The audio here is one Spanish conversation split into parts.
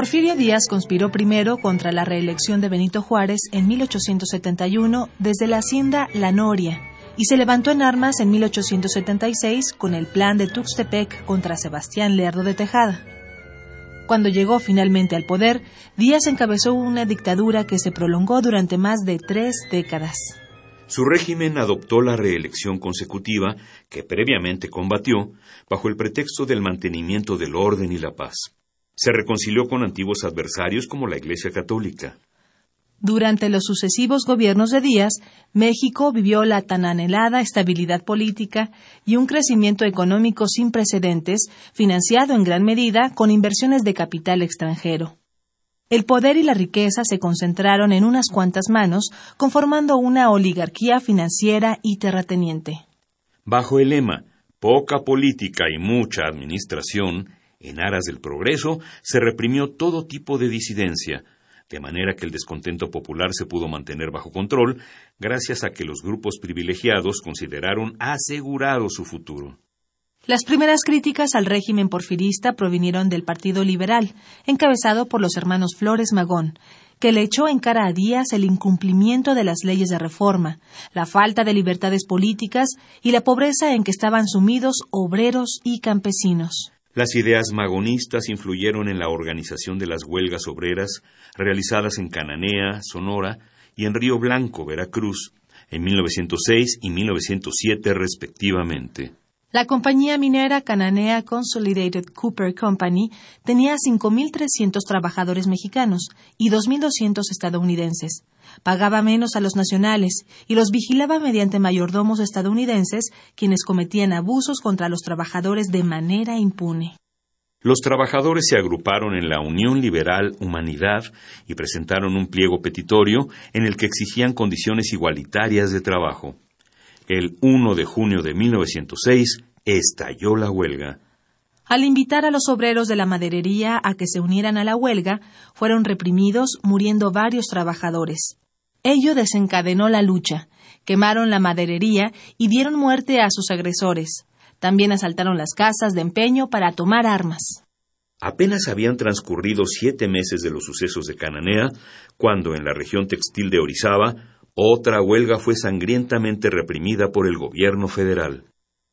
Porfirio Díaz conspiró primero contra la reelección de Benito Juárez en 1871 desde la hacienda La Noria y se levantó en armas en 1876 con el plan de Tuxtepec contra Sebastián Lerdo de Tejada. Cuando llegó finalmente al poder, Díaz encabezó una dictadura que se prolongó durante más de tres décadas. Su régimen adoptó la reelección consecutiva que previamente combatió bajo el pretexto del mantenimiento del orden y la paz se reconcilió con antiguos adversarios como la Iglesia Católica. Durante los sucesivos gobiernos de Díaz, México vivió la tan anhelada estabilidad política y un crecimiento económico sin precedentes, financiado en gran medida con inversiones de capital extranjero. El poder y la riqueza se concentraron en unas cuantas manos, conformando una oligarquía financiera y terrateniente. Bajo el lema poca política y mucha administración, en aras del progreso, se reprimió todo tipo de disidencia, de manera que el descontento popular se pudo mantener bajo control gracias a que los grupos privilegiados consideraron asegurado su futuro. Las primeras críticas al régimen porfirista provinieron del Partido Liberal, encabezado por los hermanos Flores Magón, que le echó en cara a Díaz el incumplimiento de las leyes de reforma, la falta de libertades políticas y la pobreza en que estaban sumidos obreros y campesinos. Las ideas magonistas influyeron en la organización de las huelgas obreras realizadas en Cananea, Sonora y en Río Blanco, Veracruz, en 1906 y 1907 respectivamente. La compañía minera Cananea Consolidated Cooper Company tenía 5.300 trabajadores mexicanos y 2.200 estadounidenses. Pagaba menos a los nacionales y los vigilaba mediante mayordomos estadounidenses, quienes cometían abusos contra los trabajadores de manera impune. Los trabajadores se agruparon en la Unión Liberal Humanidad y presentaron un pliego petitorio en el que exigían condiciones igualitarias de trabajo. El 1 de junio de 1906 estalló la huelga. Al invitar a los obreros de la maderería a que se unieran a la huelga, fueron reprimidos, muriendo varios trabajadores. Ello desencadenó la lucha, quemaron la maderería y dieron muerte a sus agresores. También asaltaron las casas de empeño para tomar armas. Apenas habían transcurrido siete meses de los sucesos de Cananea, cuando en la región textil de Orizaba otra huelga fue sangrientamente reprimida por el gobierno federal.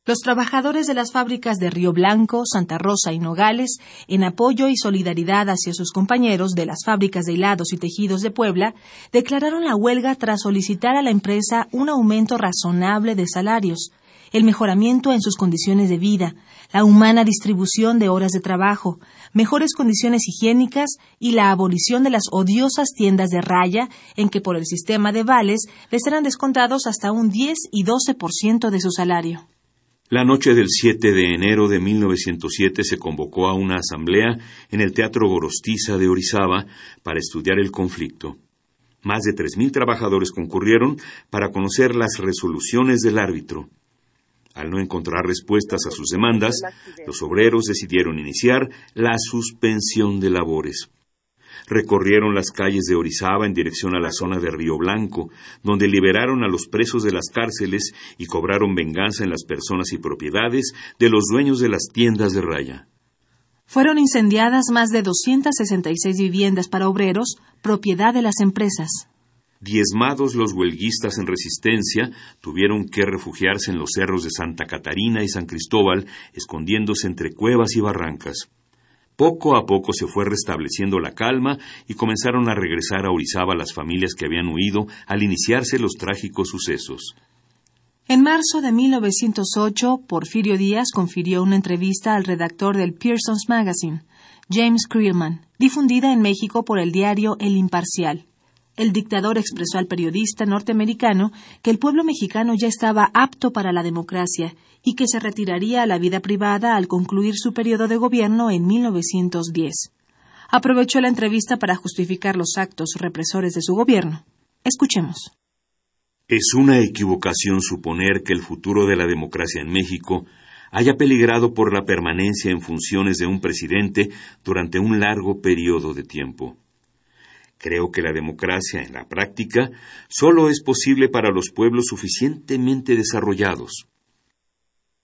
Los trabajadores de las fábricas de Río Blanco, Santa Rosa y Nogales, en apoyo y solidaridad hacia sus compañeros de las fábricas de hilados y tejidos de Puebla, declararon la huelga tras solicitar a la empresa un aumento razonable de salarios, el mejoramiento en sus condiciones de vida, la humana distribución de horas de trabajo, mejores condiciones higiénicas y la abolición de las odiosas tiendas de raya en que por el sistema de vales les eran descontados hasta un 10 y 12% de su salario. La noche del 7 de enero de 1907 se convocó a una asamblea en el Teatro Gorostiza de Orizaba para estudiar el conflicto. Más de 3.000 trabajadores concurrieron para conocer las resoluciones del árbitro. Al no encontrar respuestas a sus demandas, los obreros decidieron iniciar la suspensión de labores. Recorrieron las calles de Orizaba en dirección a la zona de Río Blanco, donde liberaron a los presos de las cárceles y cobraron venganza en las personas y propiedades de los dueños de las tiendas de raya. Fueron incendiadas más de 266 viviendas para obreros, propiedad de las empresas. Diezmados los huelguistas en resistencia tuvieron que refugiarse en los cerros de Santa Catarina y San Cristóbal, escondiéndose entre cuevas y barrancas. Poco a poco se fue restableciendo la calma y comenzaron a regresar a Orizaba las familias que habían huido al iniciarse los trágicos sucesos. En marzo de 1908, Porfirio Díaz confirió una entrevista al redactor del Pearson's Magazine, James Creelman, difundida en México por el diario El Imparcial. El dictador expresó al periodista norteamericano que el pueblo mexicano ya estaba apto para la democracia y que se retiraría a la vida privada al concluir su periodo de gobierno en 1910. Aprovechó la entrevista para justificar los actos represores de su gobierno. Escuchemos. Es una equivocación suponer que el futuro de la democracia en México haya peligrado por la permanencia en funciones de un presidente durante un largo periodo de tiempo. Creo que la democracia en la práctica solo es posible para los pueblos suficientemente desarrollados.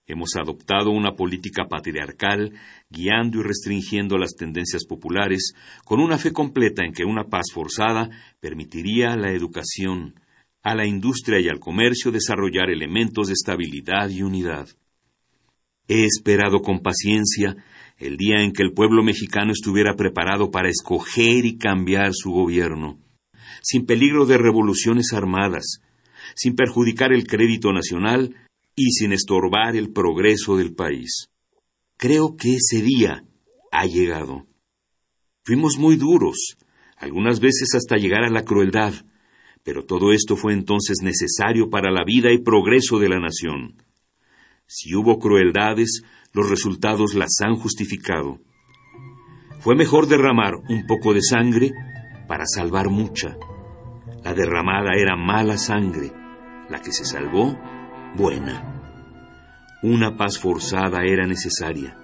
Hemos adoptado una política patriarcal, guiando y restringiendo las tendencias populares, con una fe completa en que una paz forzada permitiría la educación, a la industria y al comercio desarrollar elementos de estabilidad y unidad. He esperado con paciencia el día en que el pueblo mexicano estuviera preparado para escoger y cambiar su gobierno, sin peligro de revoluciones armadas, sin perjudicar el crédito nacional y sin estorbar el progreso del país. Creo que ese día ha llegado. Fuimos muy duros, algunas veces hasta llegar a la crueldad, pero todo esto fue entonces necesario para la vida y progreso de la nación. Si hubo crueldades, los resultados las han justificado. Fue mejor derramar un poco de sangre para salvar mucha. La derramada era mala sangre, la que se salvó, buena. Una paz forzada era necesaria.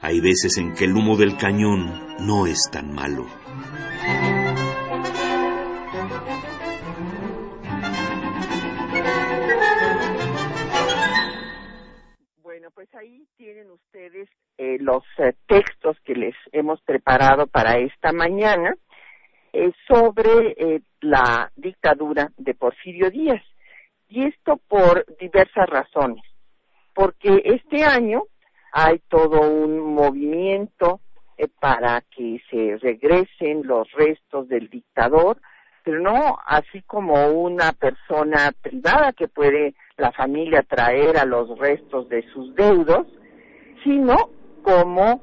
Hay veces en que el humo del cañón no es tan malo. Los eh, textos que les hemos preparado para esta mañana eh, sobre la dictadura de Porfirio Díaz. Y esto por diversas razones. Porque este año hay todo un movimiento para que se regresen los restos del dictador, pero no así como una persona privada que puede la familia traer a los restos de sus deudos, sino como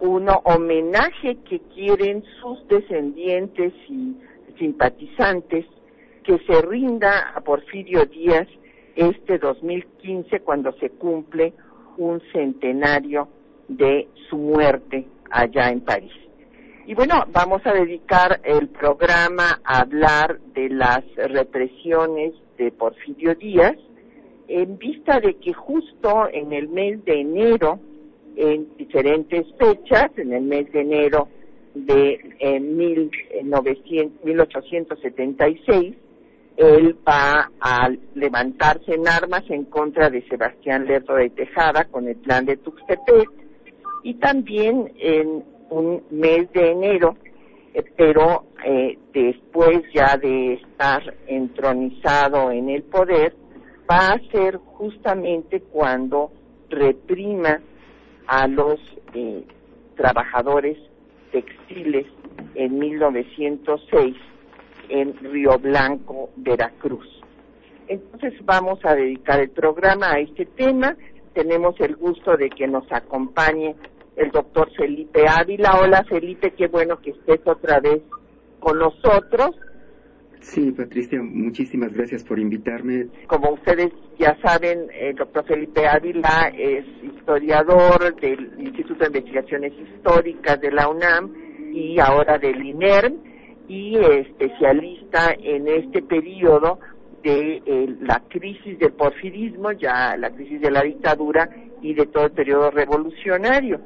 un homenaje que quieren sus descendientes y simpatizantes que se rinda a Porfirio Díaz este 2015 cuando se cumple un centenario de su muerte allá en París. Y bueno, vamos a dedicar el programa a hablar de las represiones de Porfirio Díaz en vista de que justo en el mes de enero en diferentes fechas, en el mes de enero de 1876, él va a levantarse en armas en contra de Sebastián Lerdo de Tejada con el plan de Tuxtepec y también en un mes de enero, eh, pero eh, después ya de estar entronizado en el poder, va a ser justamente cuando reprima a los eh, trabajadores textiles en 1906 en Río Blanco, Veracruz. Entonces vamos a dedicar el programa a este tema. Tenemos el gusto de que nos acompañe el doctor Felipe Ávila. Hola Felipe, qué bueno que estés otra vez con nosotros. Sí, Patricia, muchísimas gracias por invitarme. Como ustedes ya saben, el doctor Felipe Ávila es historiador del Instituto de Investigaciones Históricas de la UNAM y ahora del INERM y especialista en este periodo de eh, la crisis del porfirismo, ya la crisis de la dictadura y de todo el periodo revolucionario.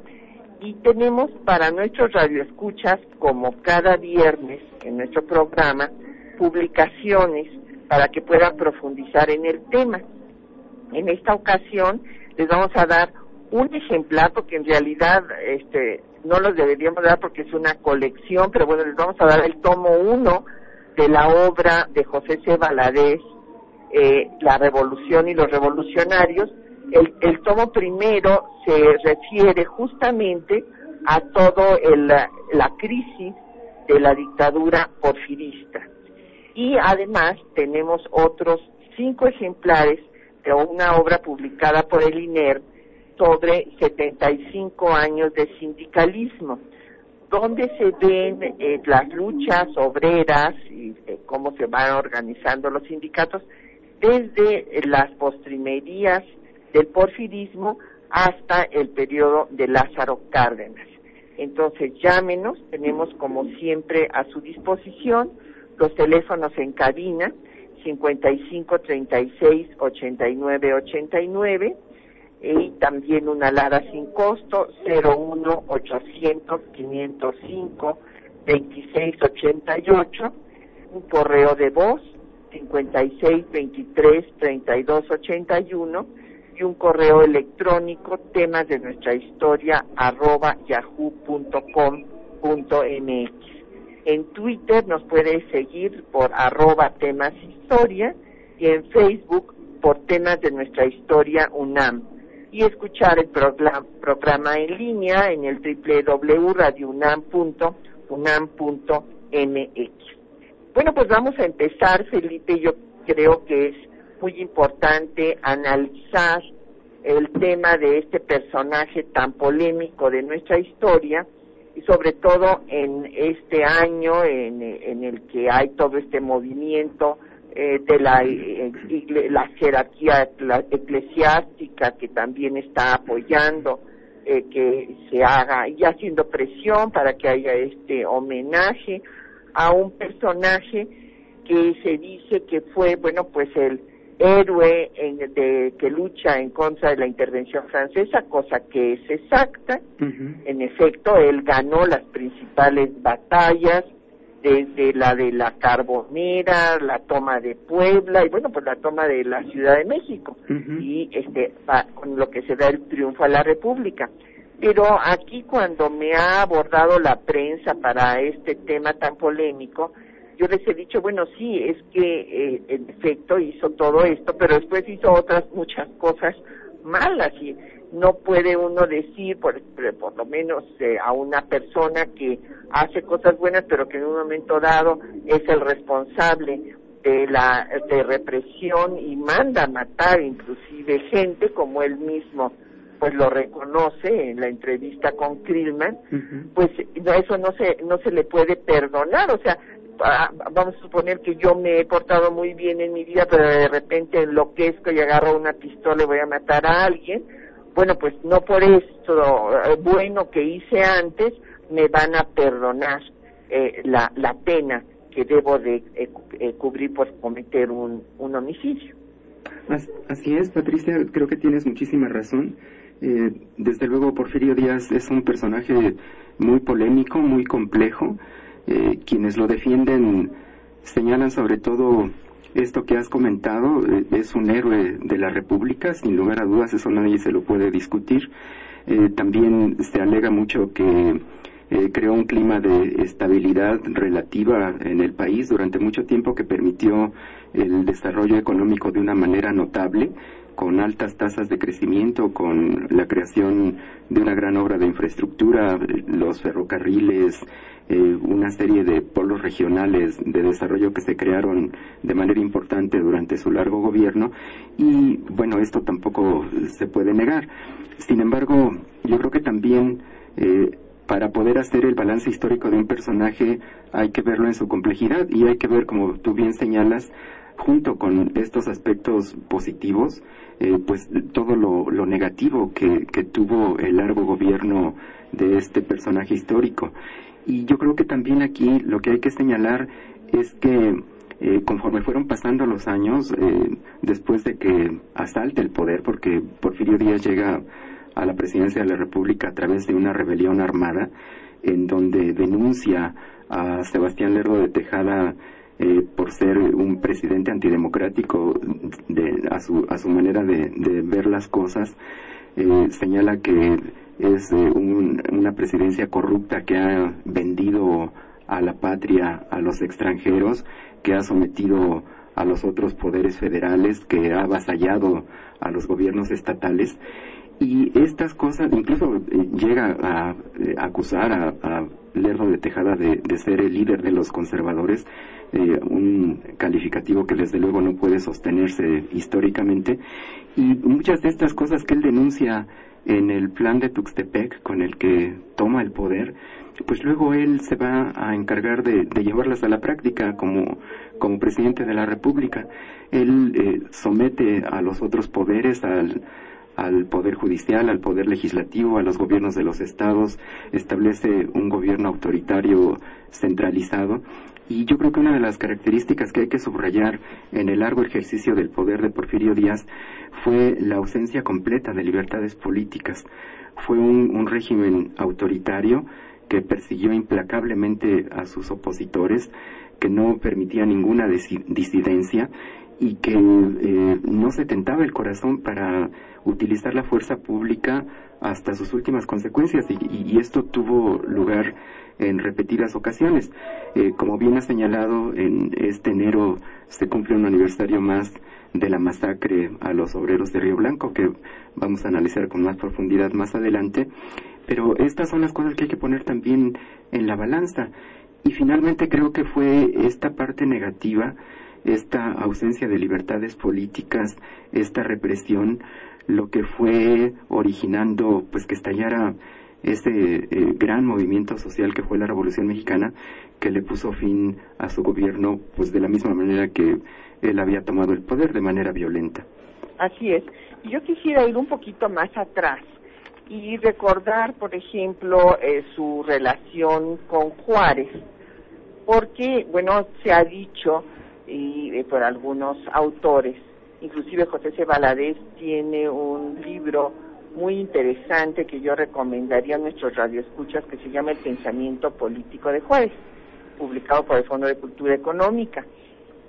Y tenemos para nuestros radioescuchas, como cada viernes en nuestro programa, publicaciones para que puedan profundizar en el tema. En esta ocasión les vamos a dar un ejemplar porque en realidad este no los deberíamos dar porque es una colección, pero bueno, les vamos a dar el tomo uno de la obra de José C. Valadez, eh, La Revolución y los Revolucionarios. El, tomo primero se refiere justamente a todo la crisis de la dictadura porfirista y además tenemos otros cinco ejemplares una obra publicada por el INER sobre 75 años de sindicalismo, donde se ven eh, las luchas obreras y eh, cómo se van organizando los sindicatos desde las postrimerías del porfirismo hasta el periodo de Lázaro Cárdenas. Entonces llámenos, tenemos como siempre a su disposición los teléfonos en cabina 55 36 89 89 y también una Lara sin costo 01 800 505 26 88 un correo de voz 56 23 32 81 y un correo electrónico temas de nuestra historia arroba yahoo.com.mx. En Twitter nos puede seguir por arroba temas historia y en Facebook por temas de nuestra historia UNAM y escuchar el programa en línea en el www.radiounam.unam.mx. Bueno, pues vamos a empezar, Felipe. Yo creo que es muy importante analizar el tema de este personaje tan polémico de nuestra historia y sobre todo en este año en, el que hay todo este movimiento eh, de la, eh, la jerarquía eclesiástica que también está apoyando eh, que se haga y haciendo presión para que haya este homenaje a un personaje que se dice que fue bueno pues el héroe en, de, que lucha en contra de la intervención francesa, cosa que es exacta. En efecto, él ganó las principales batallas, desde la de la Carbonera, la toma de Puebla y bueno, pues la toma de la Ciudad de México y este con lo que se da el triunfo a la República. Pero aquí cuando me ha abordado la prensa para este tema tan polémico, yo les he dicho, bueno, sí, es que eh, en efecto hizo todo esto, pero después hizo otras muchas cosas malas y no puede uno decir, por, por lo menos eh, a una persona que hace cosas buenas, pero que en un momento dado es el responsable de la de represión y manda a matar inclusive gente como él mismo pues lo reconoce en la entrevista con Krillman, pues eso no se no se le puede perdonar, o sea, vamos a suponer que yo me he portado muy bien en mi vida, pero de repente enloquezco y agarro una pistola y voy a matar a alguien, bueno, pues no por esto eh, bueno que hice antes me van a perdonar eh, la, la pena que debo de eh, cubrir por cometer un, un homicidio. Así es, Patricia, creo que tienes muchísima razón. desde luego, Porfirio Díaz es un personaje muy polémico, muy complejo eh, quienes lo defienden señalan sobre todo esto que has comentado, eh, es un héroe de la República, sin lugar a dudas, eso nadie se lo puede discutir. Eh, también se alega mucho que creó un clima de estabilidad relativa en el país durante mucho tiempo que permitió el desarrollo económico de una manera notable con altas tasas de crecimiento, con la creación de una gran obra de infraestructura, los ferrocarriles, eh, una serie de polos regionales de desarrollo que se crearon de manera importante durante su largo gobierno y bueno, esto tampoco se puede negar. Sin embargo, yo creo que también eh, para poder hacer el balance histórico de un personaje hay que verlo en su complejidad y hay que ver, como tú bien señalas, junto con estos aspectos positivos, eh, pues todo lo, lo negativo que, que, tuvo el largo gobierno de este personaje histórico. Y yo creo que también aquí lo que hay que señalar es que eh, conforme fueron pasando los años, eh, después de que asalte el poder, porque Porfirio Díaz llega a la presidencia de la República a través de una rebelión armada, en donde denuncia a Sebastián Lerdo de Tejada eh, por ser un presidente antidemocrático de, a, su, a su manera de, ver las cosas, señala que es eh, una presidencia corrupta que ha vendido a la patria a los extranjeros, que ha sometido a los otros poderes federales, que ha avasallado a los gobiernos estatales. Y estas cosas, incluso eh, llega a, eh, acusar a, Lerdo de Tejada de, ser el líder de los conservadores, eh, un calificativo que desde luego no puede sostenerse históricamente. Y muchas de estas cosas que él denuncia en el plan de Tuxtepec con el que toma el poder, pues luego él se va a encargar de, llevarlas a la práctica como, como presidente de la República. Él eh, somete a los otros poderes, al, al Poder Judicial, al Poder Legislativo, a los gobiernos de los estados, establece un gobierno autoritario centralizado. Y yo creo que una de las características que hay que subrayar en el largo ejercicio del poder de Porfirio Díaz fue la ausencia completa de libertades políticas. Fue un, régimen autoritario que persiguió implacablemente a sus opositores, que no permitía ninguna disidencia y que eh, no se tentaba el corazón para utilizar la fuerza pública hasta sus últimas consecuencias y, esto tuvo lugar en repetidas ocasiones. Eh, como bien ha señalado, en este enero se cumple un aniversario más de la masacre a los obreros de Río Blanco, que vamos a analizar con más profundidad más adelante, pero estas son las cosas que hay que poner también en la balanza. Y finalmente creo que fue esta parte negativa, esta ausencia de libertades políticas, esta represión, lo que fue originando pues que estallara ese eh, gran movimiento social que fue la Revolución Mexicana que le puso fin a su gobierno pues de la misma manera que él había tomado el poder de manera violenta. Así es. Yo quisiera ir un poquito más atrás y recordar, por ejemplo, eh, su relación con Juárez, porque, bueno, se ha dicho y, eh, por algunos autores Inclusive José C. Valadez tiene un libro muy interesante que yo recomendaría a nuestros radioescuchas que se llama El pensamiento político de Juárez, publicado por el Fondo de Cultura Económica.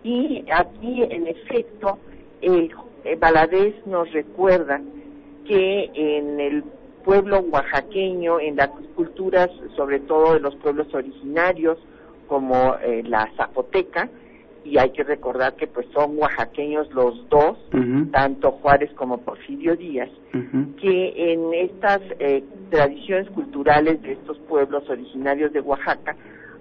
Y aquí, en efecto, el, nos recuerda que en el pueblo oaxaqueño, en las culturas, sobre todo de los pueblos originarios, como eh, la zapoteca, y hay que recordar que pues son oaxaqueños los dos, tanto Juárez como Porfirio Díaz, que en estas eh, tradiciones culturales de estos pueblos originarios de Oaxaca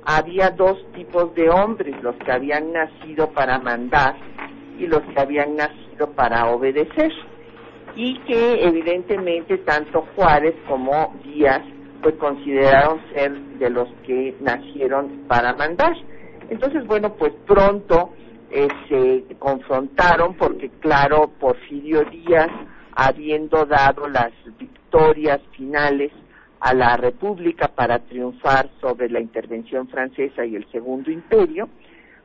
había dos tipos de hombres, los que habían nacido para mandar y los que habían nacido para obedecer, y que evidentemente tanto Juárez como Díaz pues consideraron ser de los que nacieron para mandar entonces, bueno, pues pronto eh, se confrontaron porque, claro, Porfirio Díaz, habiendo dado las victorias finales a la República para triunfar sobre la intervención francesa y el Segundo Imperio,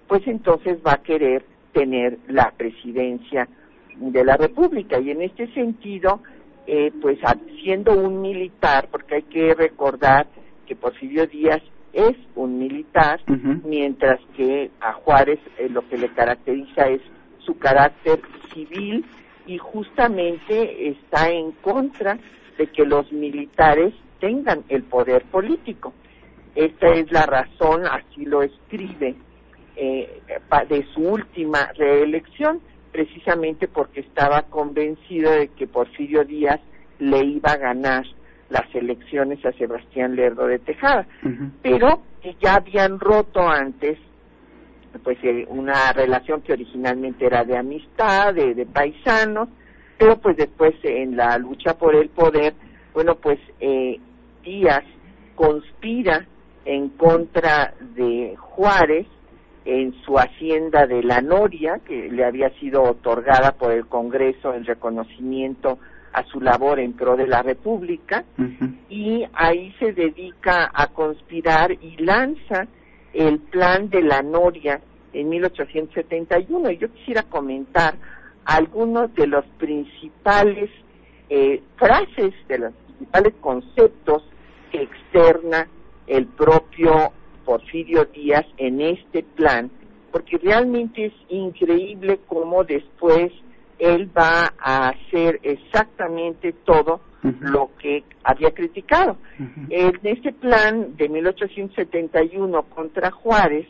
pues entonces va a querer tener la presidencia de la República. Y en este sentido, eh, pues siendo un militar, porque hay que recordar que Porfirio Díaz es un militar, mientras que a Juárez eh, lo que le caracteriza es su carácter civil y justamente está en contra de que los militares tengan el poder político. Esta es la razón, así lo escribe, eh, de su última reelección, precisamente porque estaba convencido de que Porfirio Díaz le iba a ganar las elecciones a Sebastián Lerdo de Tejada, pero que ya habían roto antes pues eh, una relación que originalmente era de amistad, de, paisanos, pero pues después en la lucha por el poder, bueno pues eh, Díaz conspira en contra de Juárez en su hacienda de La Noria, que le había sido otorgada por el Congreso en reconocimiento a su labor en pro de la República y ahí se dedica a conspirar y lanza el plan de la Noria en 1871. Y yo quisiera comentar algunos de los principales eh, frases, de los principales conceptos que externa el propio Porfirio Díaz en este plan, porque realmente es increíble cómo después él va a hacer exactamente todo lo que había criticado. En este plan de 1871 contra Juárez,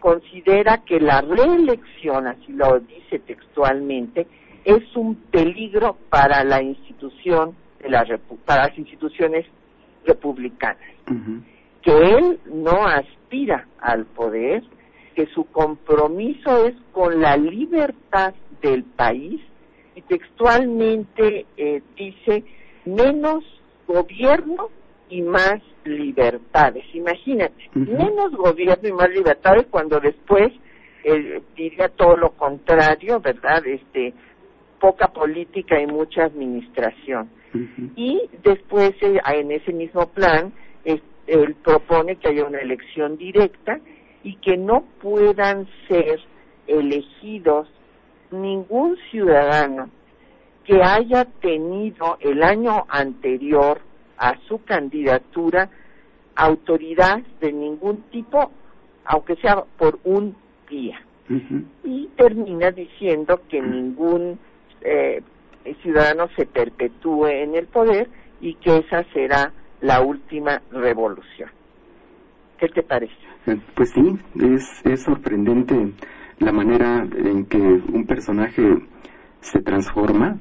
considera que la reelección, así lo dice textualmente, es un peligro para la institución de la para las instituciones republicanas. que él no aspira al poder, que su compromiso es con la libertad del país y textualmente eh, dice menos gobierno y más libertades. Imagínate, menos gobierno y más libertades cuando después eh, diría todo lo contrario, ¿verdad? Este, poca política y mucha administración. Y después, eh, en ese mismo plan, él propone que haya una elección directa y que no puedan ser elegidos ningún ciudadano que haya tenido el año anterior a su candidatura autoridad de ningún tipo, aunque sea por un día. Y termina diciendo que ningún eh, ciudadano se perpetúe en el poder y que esa será la última revolución. ¿Qué te parece? Eh, pues sí, es, es sorprendente la manera en que un personaje se transforma.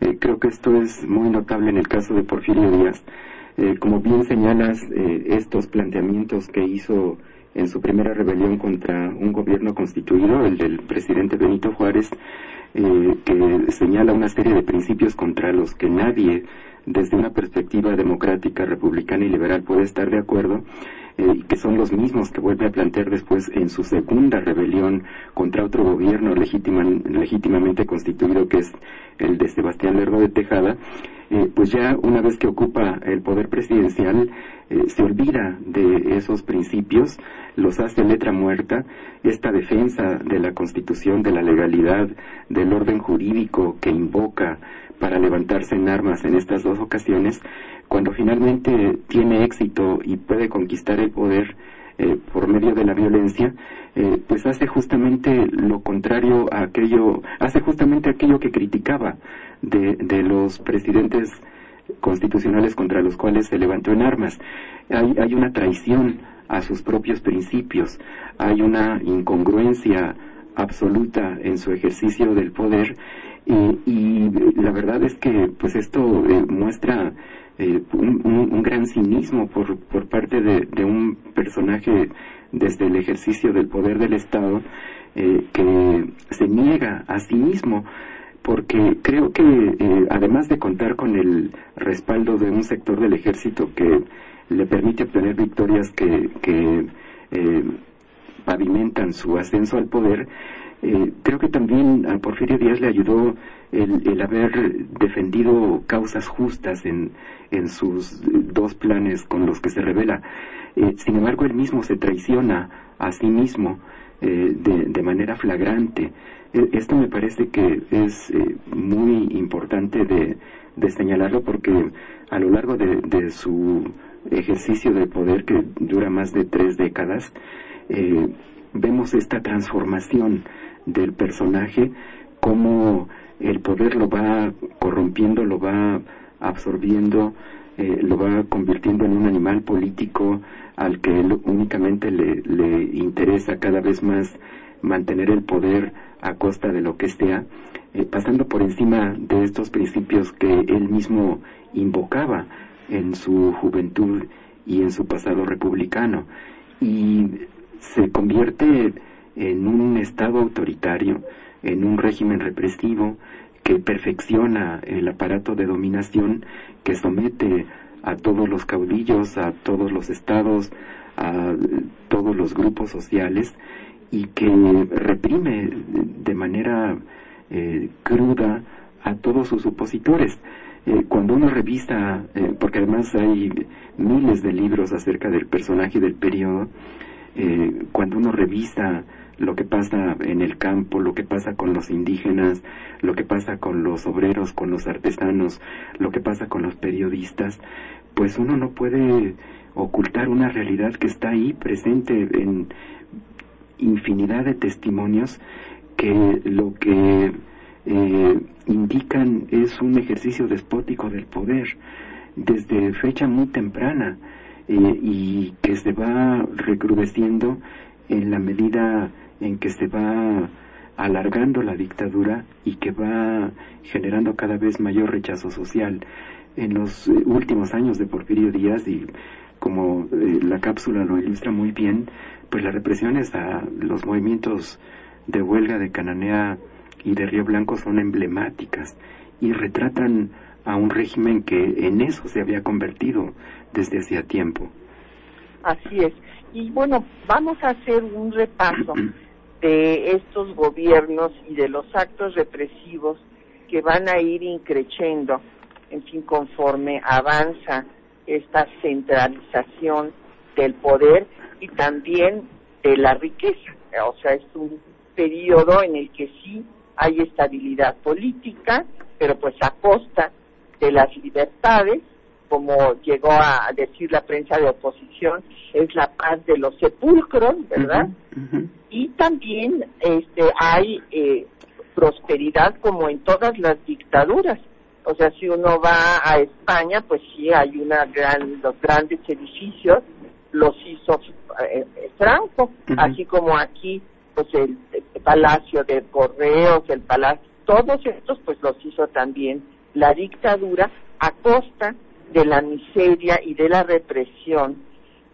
Eh, creo que esto es muy notable en el caso de Porfirio Díaz. Eh, como bien señalas, estos planteamientos que hizo en su primera rebelión contra un gobierno constituido, el del presidente Benito Juárez, que señala una serie de principios contra los que nadie desde una perspectiva democrática, republicana y liberal puede estar de acuerdo, eh, que son los mismos que vuelve a plantear después en su segunda rebelión contra otro gobierno legítimamente constituido, que es el de Sebastián Lerdo de Tejada, eh, pues ya una vez que ocupa el poder presidencial, eh, se olvida de esos principios, los hace letra muerta, esta defensa de la Constitución, de la legalidad, del orden jurídico que invoca para levantarse en armas en estas dos ocasiones, cuando finalmente tiene éxito y puede conquistar el poder eh, por medio de la violencia, eh, pues hace justamente lo contrario a aquello, hace justamente aquello que criticaba de, de los presidentes constitucionales contra los cuales se levantó en armas. Hay, hay una traición a sus propios principios, hay una incongruencia absoluta en su ejercicio del poder y, la verdad es que pues esto eh, muestra eh, un, gran cinismo por, por parte de, un personaje desde el ejercicio del poder del Estado eh, que se niega a sí mismo porque creo que además de contar con el respaldo de un sector del ejército que le permite obtener victorias que, que pavimentan su ascenso al poder, eh, creo que también a Porfirio Díaz le ayudó el, haber defendido causas justas en, en, sus dos planes con los que se revela. Eh, sin embargo, él mismo se traiciona a sí mismo eh, de, manera flagrante. esto me parece que es muy importante de, de, señalarlo porque a lo largo de, de, su ejercicio de poder, que dura más de tres décadas, vemos esta transformación del personaje, cómo el poder lo va corrompiendo, lo va absorbiendo, eh, lo va convirtiendo en un animal político al que únicamente le, le, interesa cada vez más mantener el poder a costa de lo que sea, eh, pasando por encima de estos principios que él mismo invocaba en su juventud y en su pasado republicano. Y se convierte en un Estado autoritario, en un régimen represivo que perfecciona el aparato de dominación, que somete a todos los caudillos, a todos los estados, a todos los grupos sociales y que reprime de manera eh, cruda a todos sus opositores. Eh, cuando uno revisa, eh, porque además hay miles de libros acerca del personaje del periodo, cuando uno revisa lo que pasa en el campo, lo que pasa con los indígenas, lo que pasa con los obreros, con los artesanos, lo que pasa con los periodistas, pues uno no puede ocultar una realidad que está ahí presente en infinidad de testimonios que lo que eh, indican es un ejercicio despótico del poder. Desde fecha muy temprana eh, y que se va recrudeciendo en la medida en que se va alargando la dictadura y que va generando cada vez mayor rechazo social. En los eh, últimos años de Porfirio Díaz y como eh, la cápsula lo ilustra muy bien, pues las represiones a los movimientos de huelga de Cananea y de Río Blanco son emblemáticas y retratan a un régimen que en eso se había convertido desde hacía tiempo. Así es. Y bueno, vamos a hacer un repaso de estos gobiernos y de los actos represivos que van a ir increciendo, en fin, conforme avanza esta centralización del poder y también de la riqueza. O sea, es un periodo en el que sí hay estabilidad política, pero pues a costa de las libertades, como llegó a decir la prensa de oposición, es la paz de los sepulcros, ¿verdad? Y también este, hay eh, prosperidad como en todas las dictaduras. O sea, si uno va a España, pues sí hay una gran, los grandes edificios los hizo eh, eh, Franco, así como aquí, pues el, el, Palacio de Correos, el Palacio, todos estos, pues los hizo también la dictadura a costa de la miseria y de la represión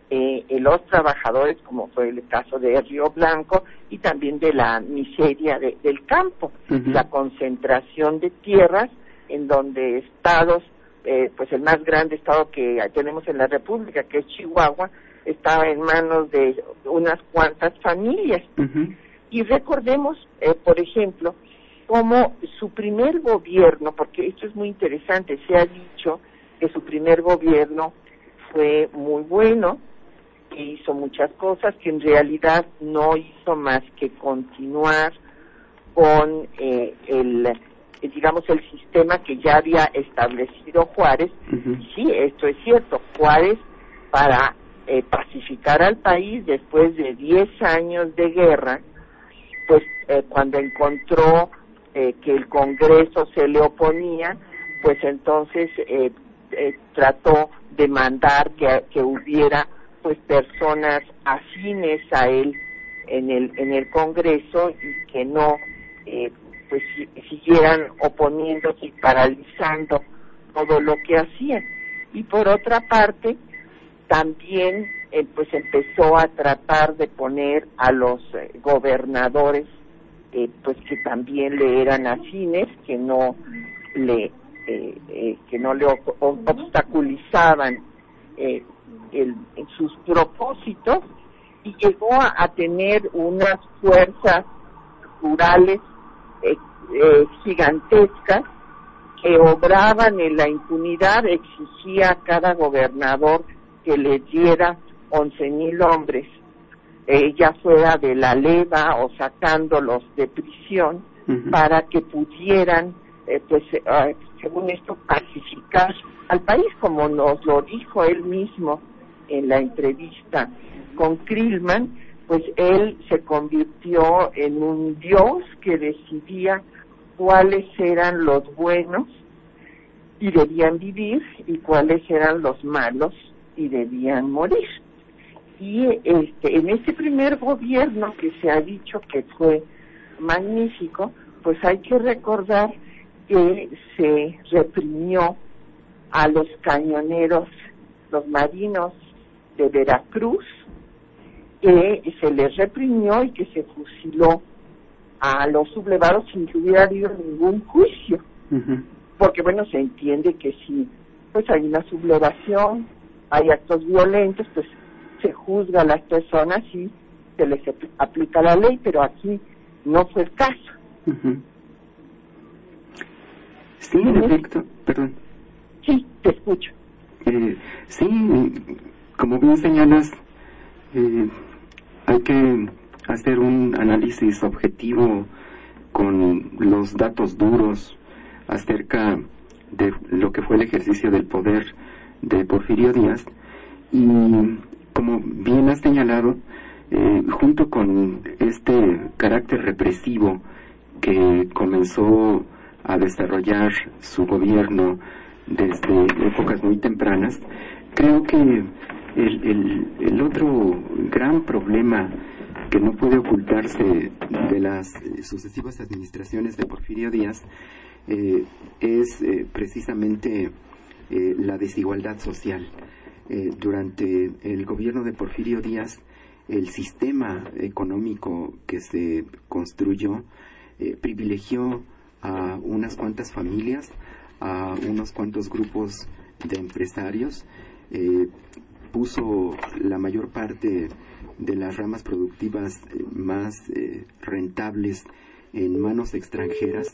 eh, en los trabajadores, como fue el caso de Río Blanco, y también de la miseria del campo, la concentración de tierras en donde estados, eh, pues el más grande estado que tenemos en la República, que es Chihuahua, estaba en manos de unas cuantas familias. Y recordemos, eh, por ejemplo, como su primer gobierno, porque esto es muy interesante, se ha dicho que su primer gobierno fue muy bueno, que hizo muchas cosas, que en realidad no hizo más que continuar con eh, el digamos el sistema que ya había establecido Juárez. Sí, esto es cierto. Juárez para eh, pacificar al país después de 10 años de guerra, pues eh, cuando encontró eh, que el Congreso se le oponía, pues entonces eh, eh, trató de mandar que, que, hubiera pues personas afines a él en el en el Congreso y que no eh, pues siguieran oponiéndose y paralizando todo lo que hacían. Y por otra parte también eh, pues empezó a tratar de poner a los gobernadores eh, pues que también le eran afines, que no le eh, eh, que no le obstaculizaban eh, el, sus propósitos y llegó a, a tener unas fuerzas rurales gigantescas que obraban en la impunidad, exigía a cada gobernador que le diera once mil hombres eh, ya fuera de la leva o sacándolos de prisión uh -huh. para que pudieran, eh, pues, eh, según esto, pacificar al país, como nos lo dijo él mismo en la entrevista con Krillman, pues él se convirtió en un dios que decidía cuáles eran los buenos y debían vivir y cuáles eran los malos y debían morir y este, en este primer gobierno que se ha dicho que fue magnífico, pues hay que recordar que se reprimió a los cañoneros, los marinos de Veracruz, que se les reprimió y que se fusiló a los sublevados sin que hubiera habido ningún juicio. Uh -huh. Porque bueno, se entiende que si pues hay una sublevación, hay actos violentos, pues se juzga a las personas y se les aplica la ley, pero aquí no fue el caso. Uh -huh. Sí, en efecto, perdón. Sí, te escucho. Eh, sí, como bien señalas, eh, hay que hacer un análisis objetivo con los datos duros acerca de lo que fue el ejercicio del poder de Porfirio Díaz y como bien has señalado, eh, junto con este carácter represivo que comenzó a desarrollar su gobierno desde épocas muy tempranas, creo que el, otro gran problema que no puede ocultarse de las sucesivas administraciones de Porfirio Díaz eh, es eh, precisamente eh, la desigualdad social eh, durante el gobierno de Porfirio Díaz, el sistema económico que se construyó eh, privilegió a unas cuantas familias, a unos cuantos grupos de empresarios, eh, puso la mayor parte de las ramas productivas más rentables en manos extranjeras,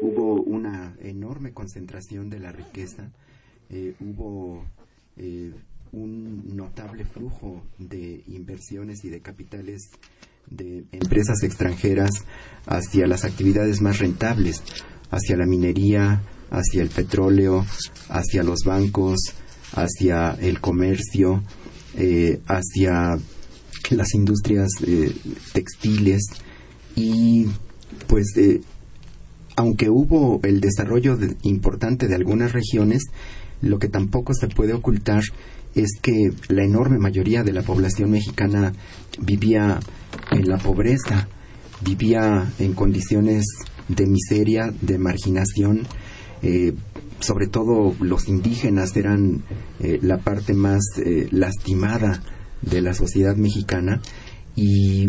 hubo una enorme concentración de la riqueza, hubo un notable flujo de inversiones y de capitales de empresas extranjeras hacia las actividades más rentables, hacia la minería, hacia el petróleo, hacia los bancos, hacia el comercio, eh, hacia las industrias eh, textiles. Y pues eh, aunque hubo el desarrollo importante de algunas regiones, lo que tampoco se puede ocultar es que la enorme mayoría de la población mexicana vivía en la pobreza, vivía en condiciones de miseria, de marginación, eh, sobre todo los indígenas eran eh, la parte más eh, lastimada de la sociedad mexicana. Y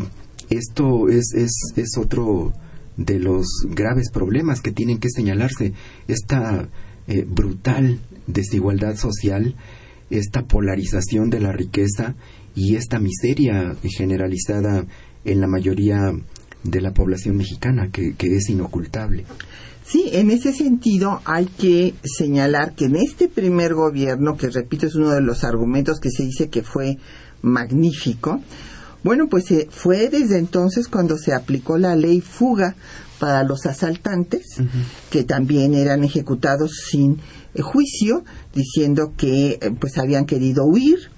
esto es, es, es otro de los graves problemas que tienen que señalarse, esta brutal desigualdad social esta polarización de la riqueza y esta miseria generalizada en la mayoría de la población mexicana, que, es inocultable. Sí, en ese sentido hay que señalar que en este primer gobierno, que repito es uno de los argumentos que se dice que fue magnífico, bueno, pues eh, fue desde entonces cuando se aplicó la ley fuga para los asaltantes, que también eran ejecutados sin eh, juicio diciendo que eh, pues habían querido huir.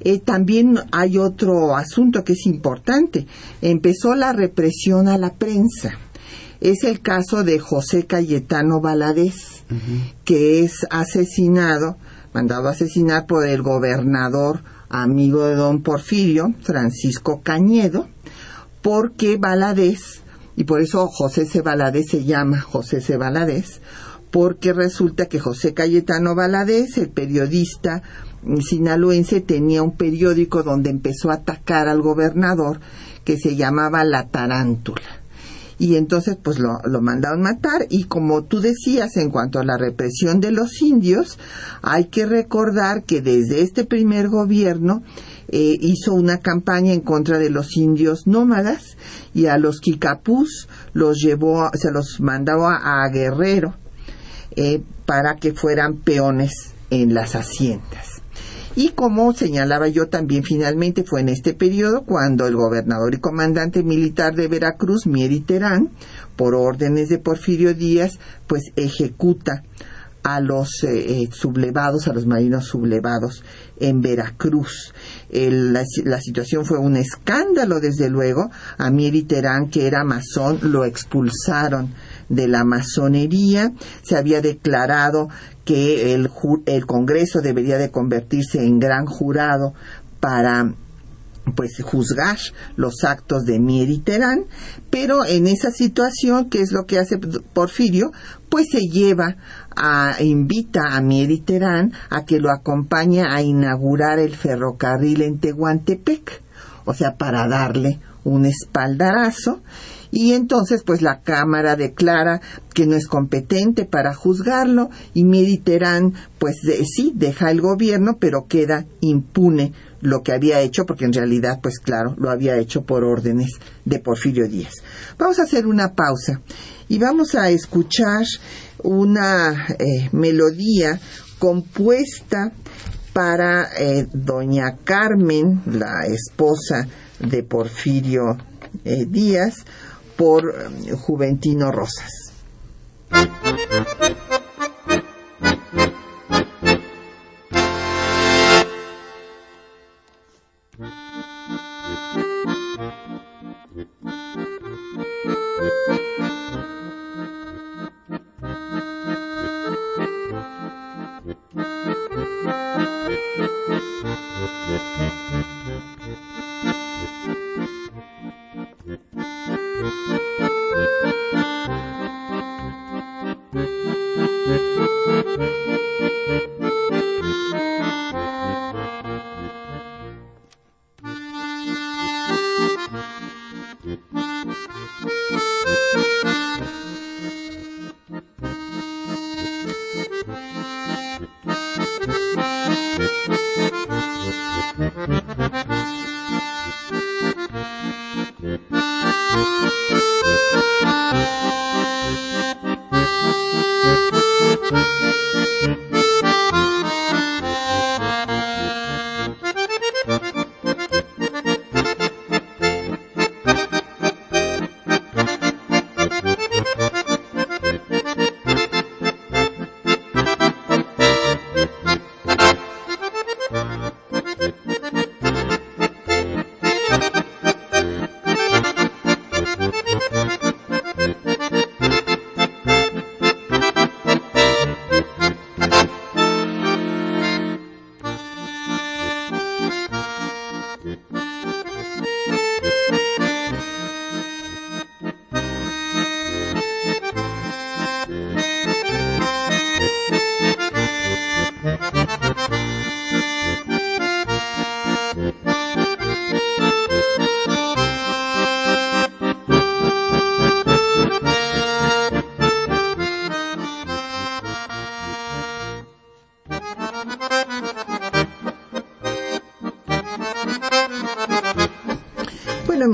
Eh, también hay otro asunto que es importante. Empezó la represión a la prensa. Es el caso de José Cayetano Valadez, que es asesinado, mandado a asesinar por el gobernador amigo de don Porfirio, Francisco Cañedo, porque Valadez, y por eso José C. Valadez se llama José C. Valadez, porque resulta que José Cayetano Valadez, el periodista sinaloense, tenía un periódico donde empezó a atacar al gobernador que se llamaba La Tarántula. Y entonces pues lo, lo mandaron matar y como tú decías en cuanto a la represión de los indios, hay que recordar que desde este primer gobierno eh, hizo una campaña en contra de los indios nómadas y a los kikapús los llevó, se los mandaba a Guerrero eh, para que fueran peones en las haciendas. Y como señalaba yo también finalmente fue en este periodo cuando el gobernador y comandante militar de Veracruz, Mieri Terán, por órdenes de Porfirio Díaz, pues ejecuta a los eh, eh, sublevados, a los marinos sublevados en Veracruz. la, situación fue un escándalo, desde luego. A Mieri Terán, que era masón, lo expulsaron de la masonería, se había declarado que el, Congreso debería de convertirse en gran jurado para pues juzgar los actos de Mier y Terán, pero en esa situación, ¿qué es lo que hace Porfirio? Pues se lleva a, invita a Mier y a que lo acompañe a inaugurar el ferrocarril en Tehuantepec, o sea, para darle un espaldarazo y entonces pues la Cámara declara que no es competente para juzgarlo y Mediterán pues sí deja el gobierno pero queda impune lo que había hecho porque en realidad pues claro lo había hecho por órdenes de Porfirio Díaz. Vamos a hacer una pausa y vamos a escuchar una eh, melodía compuesta para eh, doña Carmen, la esposa de Porfirio eh, Díaz, por eh, Juventino Rosas.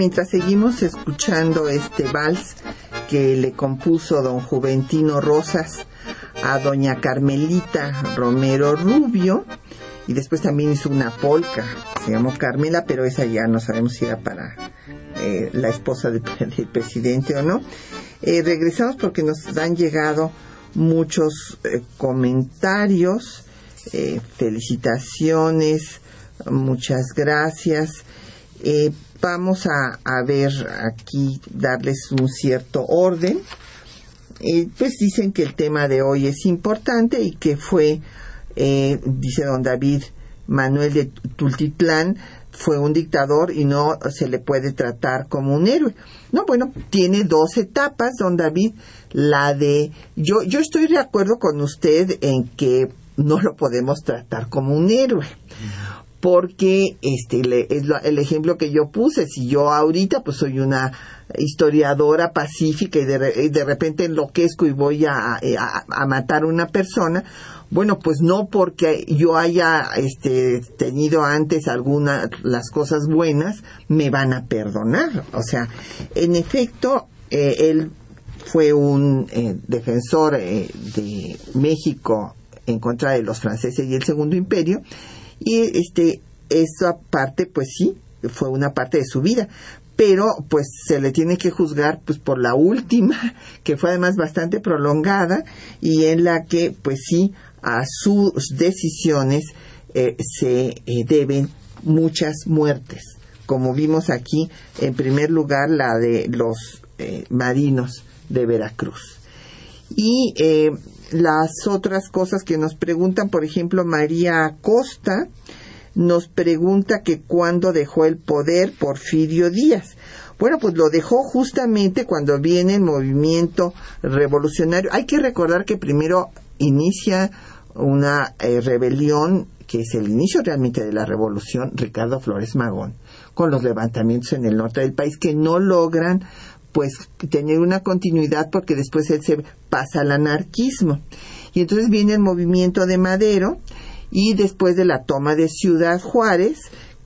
Mientras seguimos escuchando este vals que le compuso don Juventino Rosas a doña Carmelita Romero Rubio y después también hizo una polca, se llamó Carmela, pero esa ya no sabemos si era para eh, la esposa del, presidente o no. Eh, regresamos porque nos han llegado muchos eh, comentarios, felicitaciones, muchas gracias vamos a, ver aquí, darles un cierto orden. pues dicen que el tema de hoy es importante y que fue, eh, dice don David Manuel de Tultitlán, fue un dictador y no se le puede tratar como un héroe. No, bueno, tiene dos etapas, don David. La de, yo, yo estoy de acuerdo con usted en que no lo podemos tratar como un héroe porque este es el ejemplo que yo puse si yo ahorita pues soy una historiadora pacífica y de, de repente enloquezco y voy a, a, matar a una persona bueno pues no porque yo haya este tenido antes algunas las cosas buenas me van a perdonar. O sea en efecto eh, él fue un eh, defensor eh, de México en contra de los franceses y el segundo imperio y este esa parte pues sí fue una parte de su vida. Pero pues se le tiene que juzgar pues por la última que fue además bastante prolongada y en la que pues sí a sus decisiones eh, se eh, deben muchas muertes. Como vimos aquí en primer lugar la de los eh, marinos de Veracruz. Y las otras cosas que nos preguntan por ejemplo María Acosta nos pregunta que cuándo dejó el poder Porfirio Díaz. Bueno, pues lo dejó justamente cuando viene el movimiento revolucionario. Hay que recordar que primero inicia una eh, rebelión que es el inicio realmente de la revolución, Ricardo Flores Magón, con los levantamientos en el norte del país que no logran pues tener una continuidad porque después él se pasa al anarquismo. Y entonces viene el movimiento de Madero, y después de la toma de Ciudad Juárez,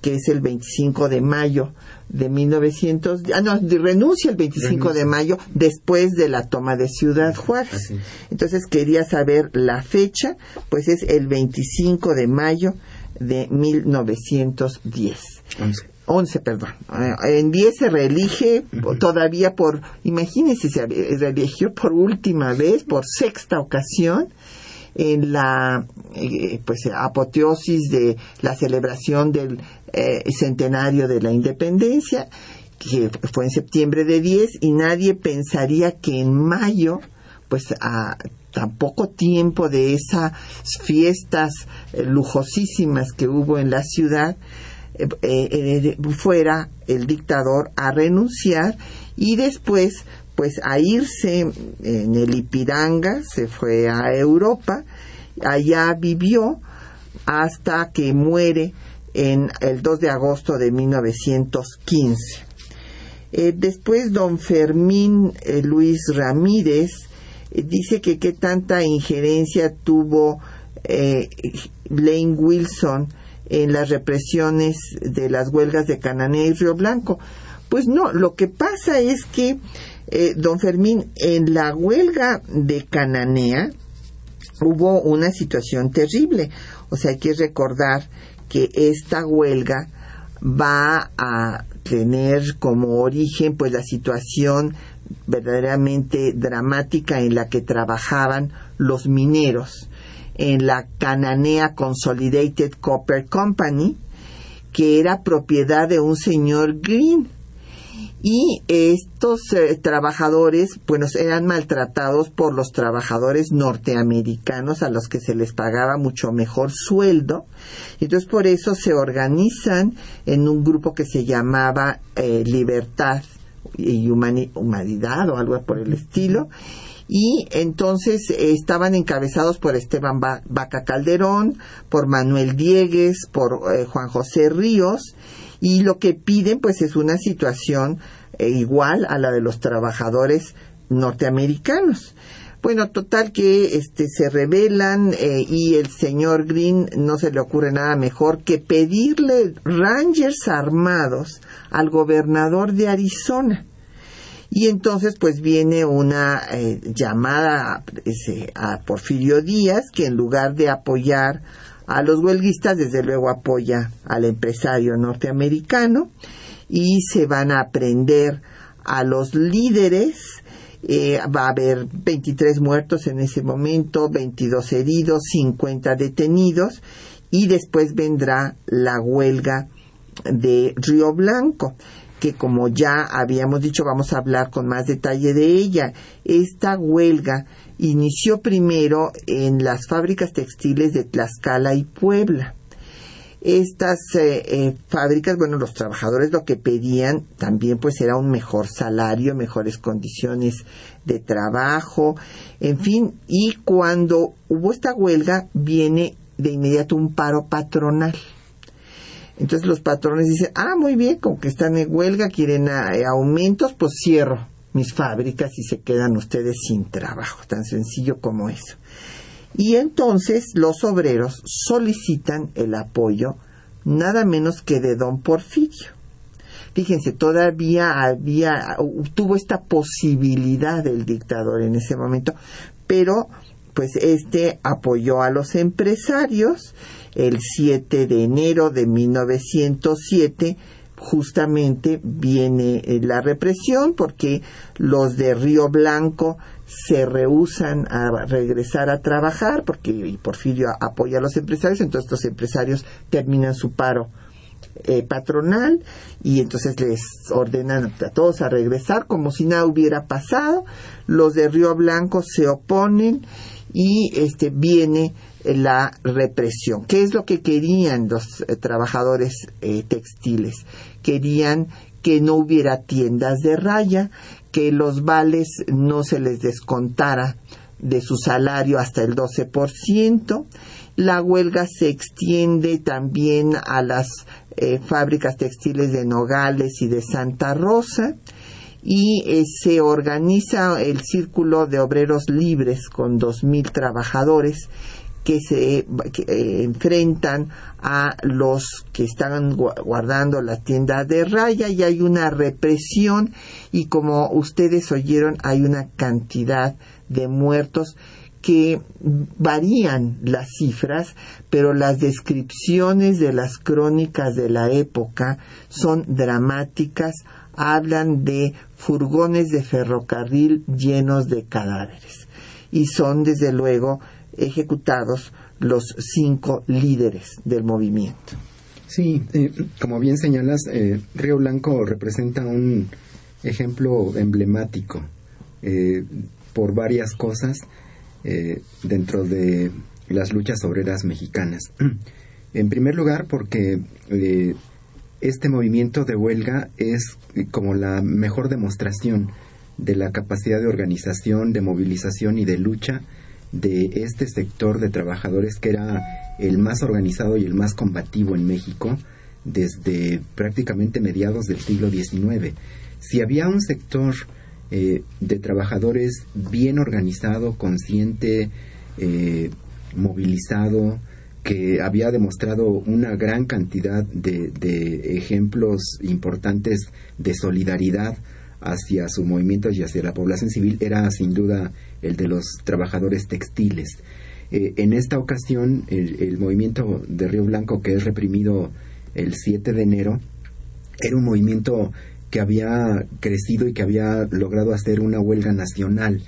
que es el 25 de mayo de 1900, ah, no, renuncia el 25 de mayo después de la toma de Ciudad Juárez. Entonces quería saber la fecha, pues es el 25 de mayo de 1910. 11. 11, perdón. Eh, en 10 se reelige todavía por, imagínense, se reeligió por última vez, por sexta ocasión, en la eh, pues apoteosis de la celebración del eh, centenario de la independencia que fue en septiembre de 10 y nadie pensaría que en mayo pues a tan poco tiempo de esas fiestas eh, lujosísimas que hubo en la ciudad fuera el dictador a renunciar y después pues a irse en el Ipiranga, se fue a Europa, allá vivió hasta que muere en el 2 de agosto de 1915. Eh, después don Fermín eh, Luis Ramírez eh, dice que qué tanta injerencia tuvo Lane Wilson en las represiones de las huelgas de Cananea y Río Blanco. Pues no, lo que pasa es que, eh, don Fermín, en la huelga de Cananea hubo una situación terrible. O sea, hay que recordar que esta huelga va a tener como origen pues la situación verdaderamente dramática en la que trabajaban los mineros en la Cananea Consolidated Copper Company, que era propiedad de un señor Green. Y estos eh, trabajadores, bueno, eran maltratados por los trabajadores norteamericanos a los que se les pagaba mucho mejor sueldo. Entonces, por eso se organizan en un grupo que se llamaba eh, Libertad y Humanidad o algo por el estilo y entonces eh, estaban encabezados por Esteban Vaca Calderón, por Manuel Diegues, por eh, Juan José Ríos y lo que piden pues es una situación eh, igual a la de los trabajadores norteamericanos. Bueno, total que este se rebelan y el señor Green no se le ocurre nada mejor que pedirle rangers armados al gobernador de Arizona y entonces pues viene una eh, llamada a Porfirio Díaz que en lugar de apoyar a los huelguistas desde luego apoya al empresario norteamericano y se van a aprender a los líderes. Eh, va a haber 23 muertos en ese momento, 22 heridos, 50 detenidos y después vendrá la huelga de Río Blanco que como ya habíamos dicho vamos a hablar con más detalle de ella. Esta huelga inició primero en las fábricas textiles de Tlaxcala y Puebla. Estas eh, eh, fábricas, bueno, los trabajadores lo que pedían también pues era un mejor salario, mejores condiciones de trabajo, en fin, y cuando hubo esta huelga viene de inmediato un paro patronal entonces los patrones dicen, ah, muy bien, como que están en huelga, quieren eh, aumentos, pues cierro mis fábricas y se quedan ustedes sin trabajo, tan sencillo como eso. Y entonces los obreros solicitan el apoyo nada menos que de don Porfirio. Fíjense, todavía había, tuvo esta posibilidad del dictador en ese momento, pero pues este apoyó a los empresarios el 7 de enero de 1907 justamente viene eh, la represión porque los de Río Blanco se rehusan a regresar a trabajar porque Porfirio apoya a los empresarios, entonces los empresarios terminan su paro eh, patronal y entonces les ordenan a todos a regresar como si nada hubiera pasado. Los de Río Blanco se oponen y este viene la represión. ¿Qué es lo que querían los eh, trabajadores eh, textiles? Querían que no hubiera tiendas de raya, que los vales no se les descontara de su salario hasta el 12%. La huelga se extiende también a las eh, fábricas textiles de Nogales y de Santa Rosa y se organiza el Círculo de Obreros Libres con 2.000 trabajadores que se eh, enfrentan a los que están guardando la tienda de raya y hay una represión y como ustedes oyeron hay una cantidad de muertos que varían las cifras, pero las descripciones de las crónicas de la época son dramáticas, hablan de furgones de ferrocarril llenos de cadáveres y son desde luego ejecutados los cinco líderes del movimiento. Sí, eh, como bien señalas, eh, Río Blanco representa un ejemplo emblemático eh, por varias cosas dentro de las luchas obreras mexicanas. En primer lugar, porque este movimiento de huelga es como la mejor demostración de la capacidad de organización, de movilización y de lucha de este sector de trabajadores que era el más organizado y el más combativo en México desde prácticamente mediados del siglo XIX. Si había un sector eh, de trabajadores bien organizado, consciente, eh, movilizado, que había demostrado una gran cantidad de, de ejemplos importantes de solidaridad hacia su movimiento y hacia la población civil era sin duda el de los trabajadores textiles. Eh, en esta ocasión, el, movimiento de Río Blanco, que es reprimido el 7 de enero, era un movimiento que había crecido y que había logrado hacer una huelga nacional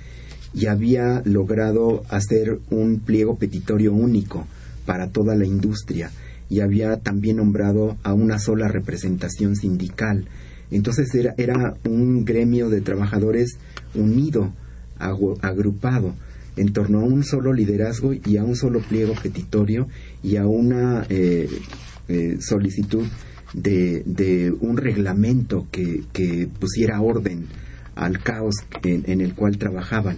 y había logrado hacer un pliego petitorio único para toda la industria y había también nombrado a una sola representación sindical. Entonces era, era un gremio de trabajadores unido, agrupado en torno a un solo liderazgo y a un solo pliego petitorio y a una eh, eh, solicitud de, de, un reglamento que, pusiera orden al caos en, el cual trabajaban.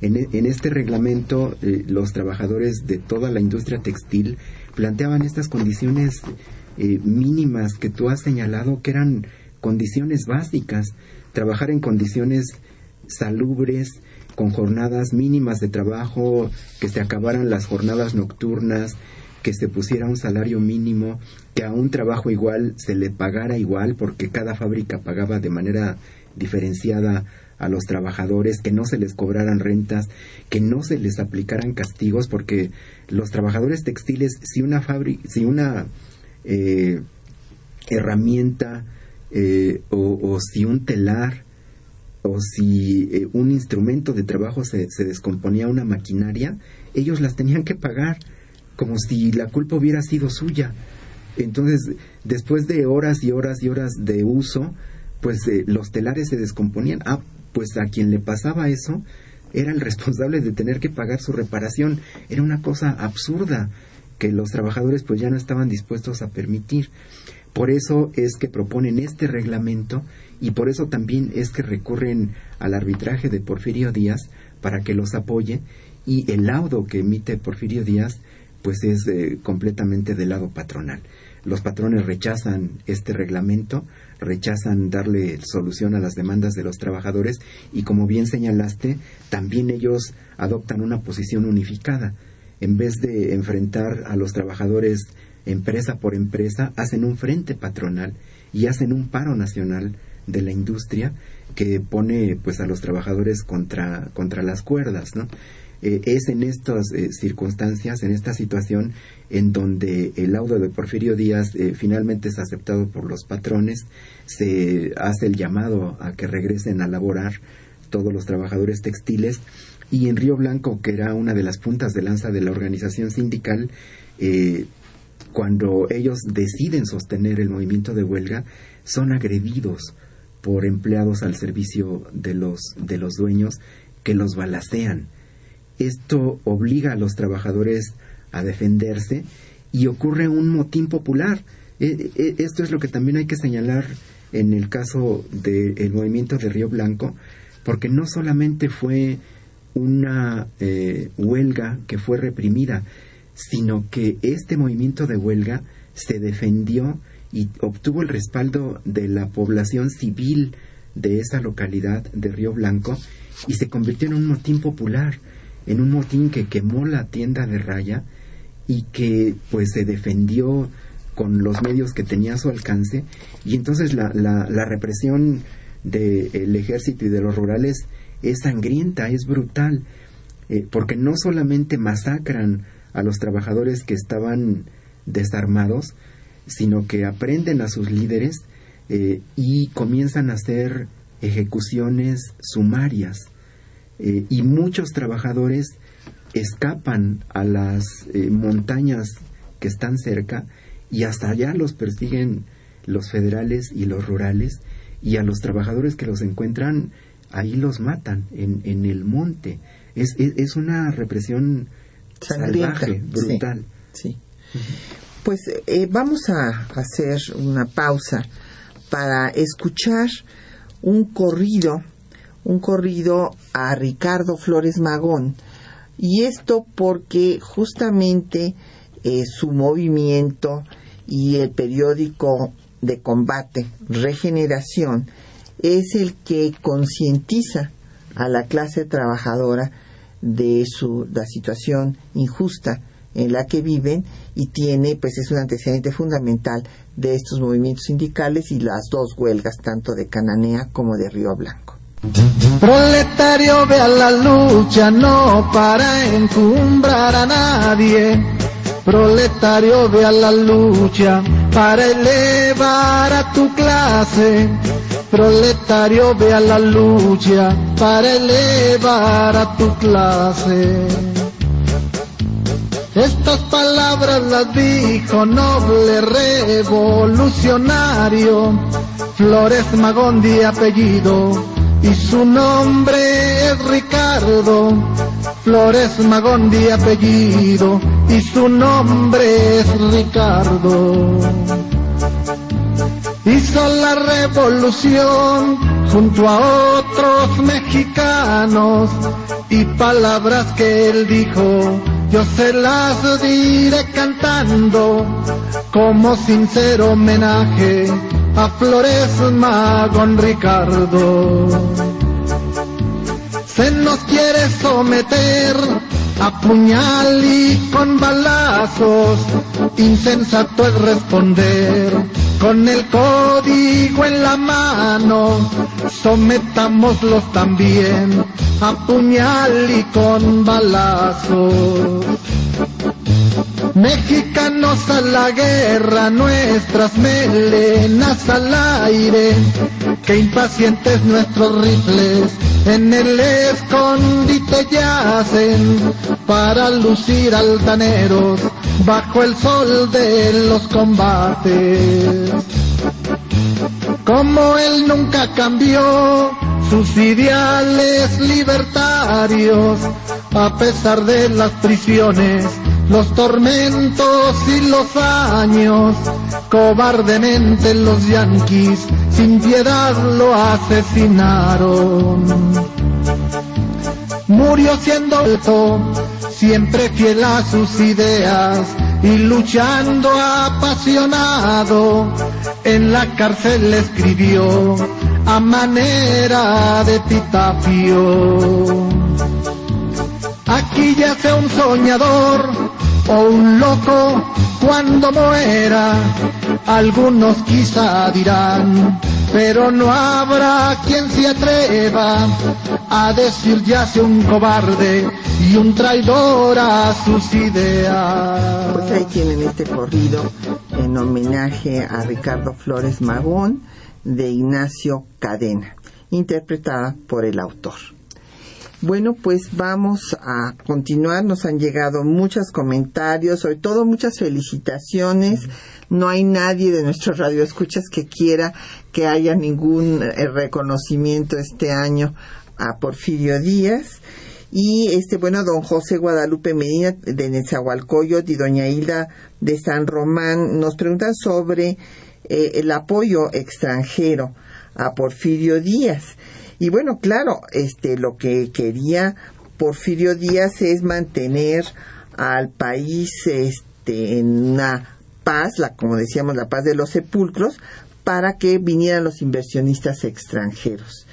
En, en este reglamento, eh, los trabajadores de toda la industria textil planteaban estas condiciones mínimas que tú has señalado que eran condiciones básicas, trabajar en condiciones salubres, con jornadas mínimas de trabajo, que se acabaran las jornadas nocturnas, que se pusiera un salario mínimo, que a un trabajo igual se le pagara igual, porque cada fábrica pagaba de manera diferenciada a los trabajadores, que no se les cobraran rentas, que no se les aplicaran castigos, porque los trabajadores textiles, si una fábrica, si una eh, herramienta eh, o si un telar o si eh, un instrumento de trabajo se, se descomponía una maquinaria, ellos las tenían que pagar como si la culpa hubiera sido suya. Entonces, después de horas y horas y horas de uso, pues eh, los telares se descomponían. Ah, pues a quien le pasaba eso era el responsable de tener que pagar su reparación. Era una cosa absurda que los trabajadores pues ya no estaban dispuestos a permitir. Por eso es que proponen este reglamento y por eso también es que recurren al arbitraje de Porfirio Díaz para que los apoye y el laudo que emite Porfirio Díaz pues es eh, completamente del lado patronal. Los patrones rechazan este reglamento, rechazan darle solución a las demandas de los trabajadores y como bien señalaste, también ellos adoptan una posición unificada. En vez de enfrentar a los trabajadores empresa por empresa, hacen un frente patronal y hacen un paro nacional de la industria que pone pues a los trabajadores contra, contra las cuerdas, ¿no? Eh, es en estas eh, circunstancias, en esta situación, en donde el laudo de Porfirio Díaz eh, finalmente es aceptado por los patrones, se hace el llamado a que regresen a laborar todos los trabajadores textiles y en Río Blanco, que era una de las puntas de lanza de la organización sindical, cuando ellos deciden sostener el movimiento de huelga, son agredidos por empleados al servicio de los, de los dueños que los balacean. Esto obliga a los trabajadores a defenderse y ocurre un motín popular. E, e, esto es lo que también hay que señalar en el caso del movimiento de Río Blanco, porque no solamente fue una eh, huelga que fue reprimida, sino que este movimiento de huelga se defendió y obtuvo el respaldo de la población civil de esa localidad de Río Blanco y se convirtió en un motín popular, en un motín que quemó la tienda de raya y que pues se defendió con los medios que tenía a su alcance. Y entonces la, la, represión del ejército y de los rurales es sangrienta, es brutal, eh, porque no solamente masacran a los trabajadores que estaban desarmados, sino que aprenden a sus líderes eh, y comienzan a hacer ejecuciones sumarias. Eh, y muchos trabajadores escapan a las eh, montañas que están cerca y hasta allá los persiguen los federales y los rurales y a los trabajadores que los encuentran ahí los matan en, en el monte. Es, es, una represión salvaje, brutal. Sí. Pues eh, vamos a hacer una pausa para escuchar un corrido, un corrido a Ricardo Flores Magón. Y esto porque justamente eh, su movimiento y el periódico de combate Regeneración es el que concientiza a la clase trabajadora de su, la situación injusta en la que viven y tiene, pues es un antecedente fundamental de estos movimientos sindicales y las dos huelgas, tanto de Cananea como de Río Blanco. Proletario ve a la lucha, no para encumbrar a nadie. Proletario ve a la lucha para elevar a tu clase. Proletario ve a la lucha para elevar a tu clase. Estas palabras las dijo noble revolucionario Flores Magón de apellido y su nombre es Ricardo. Flores Magón de apellido y su nombre es Ricardo. Hizo la revolución junto a otros mexicanos y palabras que él dijo yo se las diré cantando como sincero homenaje a Flores Magón Ricardo. Se nos quiere someter a puñal y con balazos, insensato es responder con el código en la mano, sometámoslos también a puñal y con balazos. Mexicanos a la guerra, nuestras melenas al aire, que impacientes nuestros rifles en el escondite yacen para lucir altaneros bajo el sol de los combates. Como él nunca cambió sus ideales libertarios, a pesar de las prisiones, los tormentos y los años, cobardemente los yanquis sin piedad lo asesinaron. Murió siendo alto, siempre fiel a sus ideas y luchando apasionado, en la cárcel escribió a manera de epitafio. Aquí yace un soñador o un loco cuando muera. Algunos quizá dirán, pero no habrá quien se atreva a decir yace un cobarde y un traidor a sus ideas. Pues ahí tienen este corrido en homenaje a Ricardo Flores Magón de Ignacio Cadena, interpretada por el autor. Bueno, pues vamos a continuar. Nos han llegado muchos comentarios, sobre todo muchas felicitaciones. No hay nadie de nuestros radioescuchas que quiera que haya ningún eh, reconocimiento este año a Porfirio Díaz. Y este, bueno, don José Guadalupe Medina de Nezahualcóyotl y doña Hilda de San Román nos preguntan sobre eh, el apoyo extranjero a Porfirio Díaz. Y bueno, claro, este, lo que quería Porfirio Díaz es mantener al país este, en una paz, la, como decíamos, la paz de los sepulcros, para que vinieran los inversionistas extranjeros.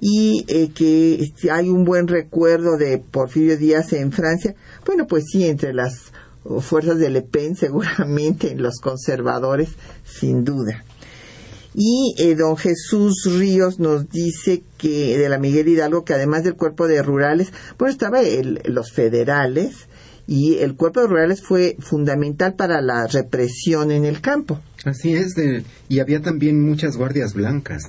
Y eh, que este, hay un buen recuerdo de Porfirio Díaz en Francia. Bueno, pues sí, entre las fuerzas de Le Pen, seguramente, los conservadores, sin duda. Y eh, don Jesús Ríos nos dice que de la Miguel Hidalgo, que además del cuerpo de rurales, bueno, estaba los federales y el cuerpo de rurales fue fundamental para la represión en el campo. Así es, y había también muchas guardias blancas.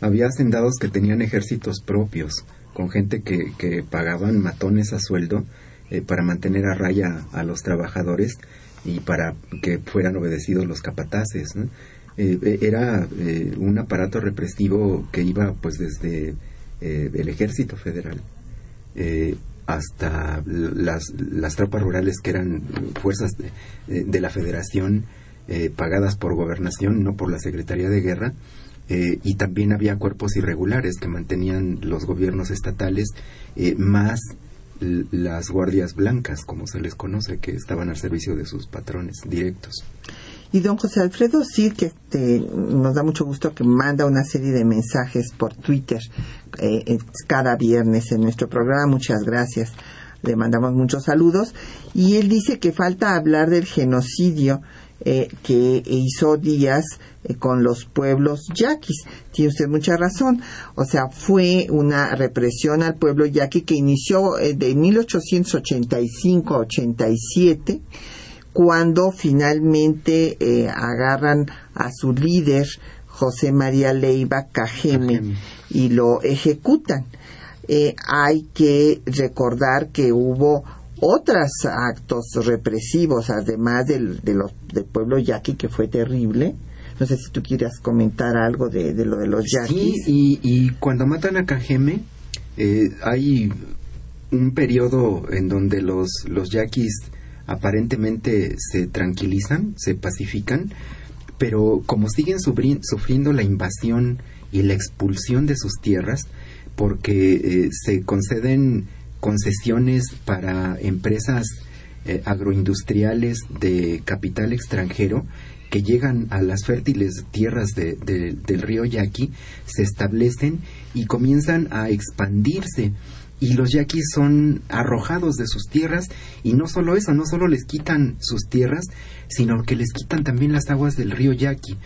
Había hacendados que tenían ejércitos propios, con gente que, que pagaban matones a sueldo eh, para mantener a raya a los trabajadores y para que fueran obedecidos los capataces. ¿no? Eh, era eh, un aparato represivo que iba pues desde eh, el ejército federal hasta las, las tropas rurales que eran fuerzas de, de la federación pagadas por gobernación, no por la Secretaría de Guerra, y también había cuerpos irregulares que mantenían los gobiernos estatales, más las guardias blancas, como se les conoce, que estaban al servicio de sus patrones directos. Y don José Alfredo sí que nos da mucho gusto que manda una serie de mensajes por Twitter eh, cada viernes en nuestro programa. Muchas gracias le mandamos muchos saludos, y él dice que falta hablar del genocidio eh, que hizo Díaz eh, con los pueblos yaquis. Tiene usted mucha razón. O sea, fue una represión al pueblo yaqui que inició eh, de 1885 a 87 cuando finalmente agarran a su líder José María Leiva Cajeme y lo ejecutan. hay que recordar que hubo otros actos represivos, además del, de los, del pueblo yaqui, que fue terrible. No sé si tú quieras comentar algo de, lo de los yaquis. Sí, y, cuando matan a Cajeme, eh, hay un periodo en donde los, los yaquis aparentemente se tranquilizan, se pacifican, pero como siguen sufriendo la invasión y la expulsión de sus tierras, porque eh, se conceden concesiones para empresas eh, agroindustriales de capital extranjero que llegan a las fértiles tierras del río Yaqui, se establecen y comienzan a expandirse. Y los yaquis son arrojados de sus tierras y no solo eso, no solo les quitan sus tierras, sino que les quitan también las aguas del río Yaqui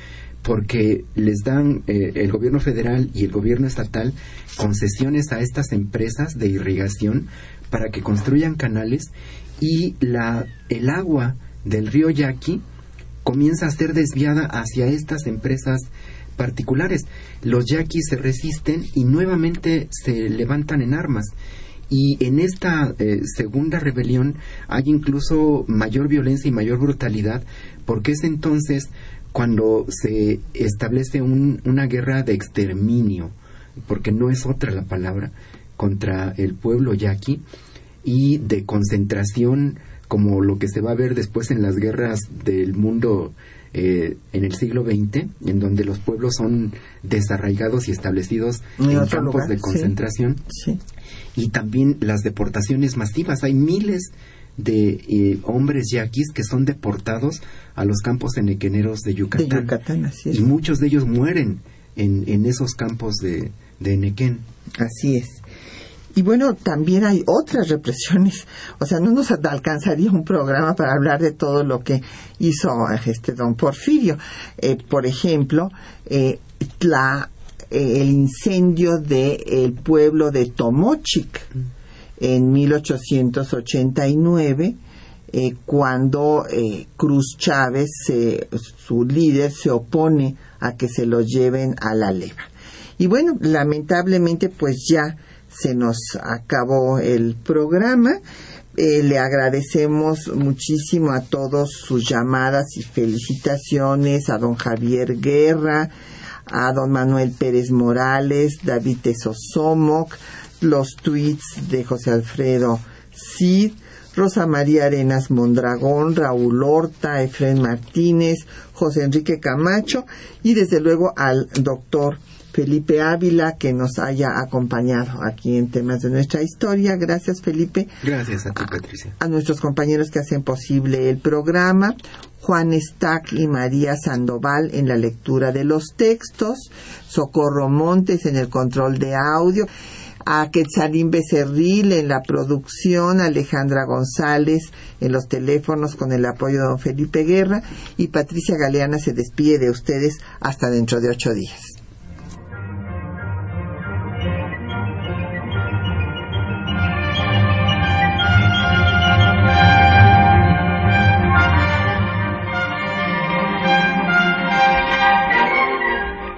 porque les dan eh, el gobierno federal y el gobierno estatal concesiones a estas empresas de irrigación para que construyan canales y la, el agua del río Yaqui comienza a ser desviada hacia estas empresas particulares. Los yaquis se resisten y nuevamente se levantan en armas. Y en esta eh, segunda rebelión hay incluso mayor violencia y mayor brutalidad, porque es entonces cuando se establece una guerra de exterminio, porque no es otra la palabra, contra el pueblo yaqui y de concentración como lo que se va a ver después en las guerras del mundo eh, en el siglo XX, en donde los pueblos son desarraigados y establecidos en, campos de concentración. Y también las deportaciones masivas. Hay miles de eh, hombres yaquis que son deportados a los campos enequeneros de Yucatán. Y muchos de ellos mueren en, en esos campos de, de Enequén. Así es. Y bueno, también hay otras represiones. O sea, no nos alcanzaría un programa para hablar de todo lo que hizo este don Porfirio. Eh, por ejemplo, eh, la, el incendio del pueblo de Tomochic en 1889, eh, cuando eh, Cruz Chávez, su líder, se opone a que se lo lleven a la leva. Y bueno, lamentablemente pues ya se nos acabó el programa. Eh, le agradecemos muchísimo a todos sus llamadas y felicitaciones a don Javier Guerra, a don Manuel Pérez Morales, David Tesosomoc, los tweets de José Alfredo Cid, Rosa María Arenas Mondragón, Raúl Horta, Efren Martínez, José Enrique Camacho y desde luego al doctor Felipe Ávila que nos haya acompañado aquí en temas de nuestra historia. Gracias Felipe. Gracias a ti Patricia. A, nuestros compañeros que hacen posible el programa. Juan Stack y María Sandoval en la lectura de los textos, Socorro Montes en el control de audio a Quetzalín Becerril en la producción, Alejandra González en los teléfonos con el apoyo de don Felipe Guerra y Patricia Galeana se despide de ustedes hasta dentro de ocho días.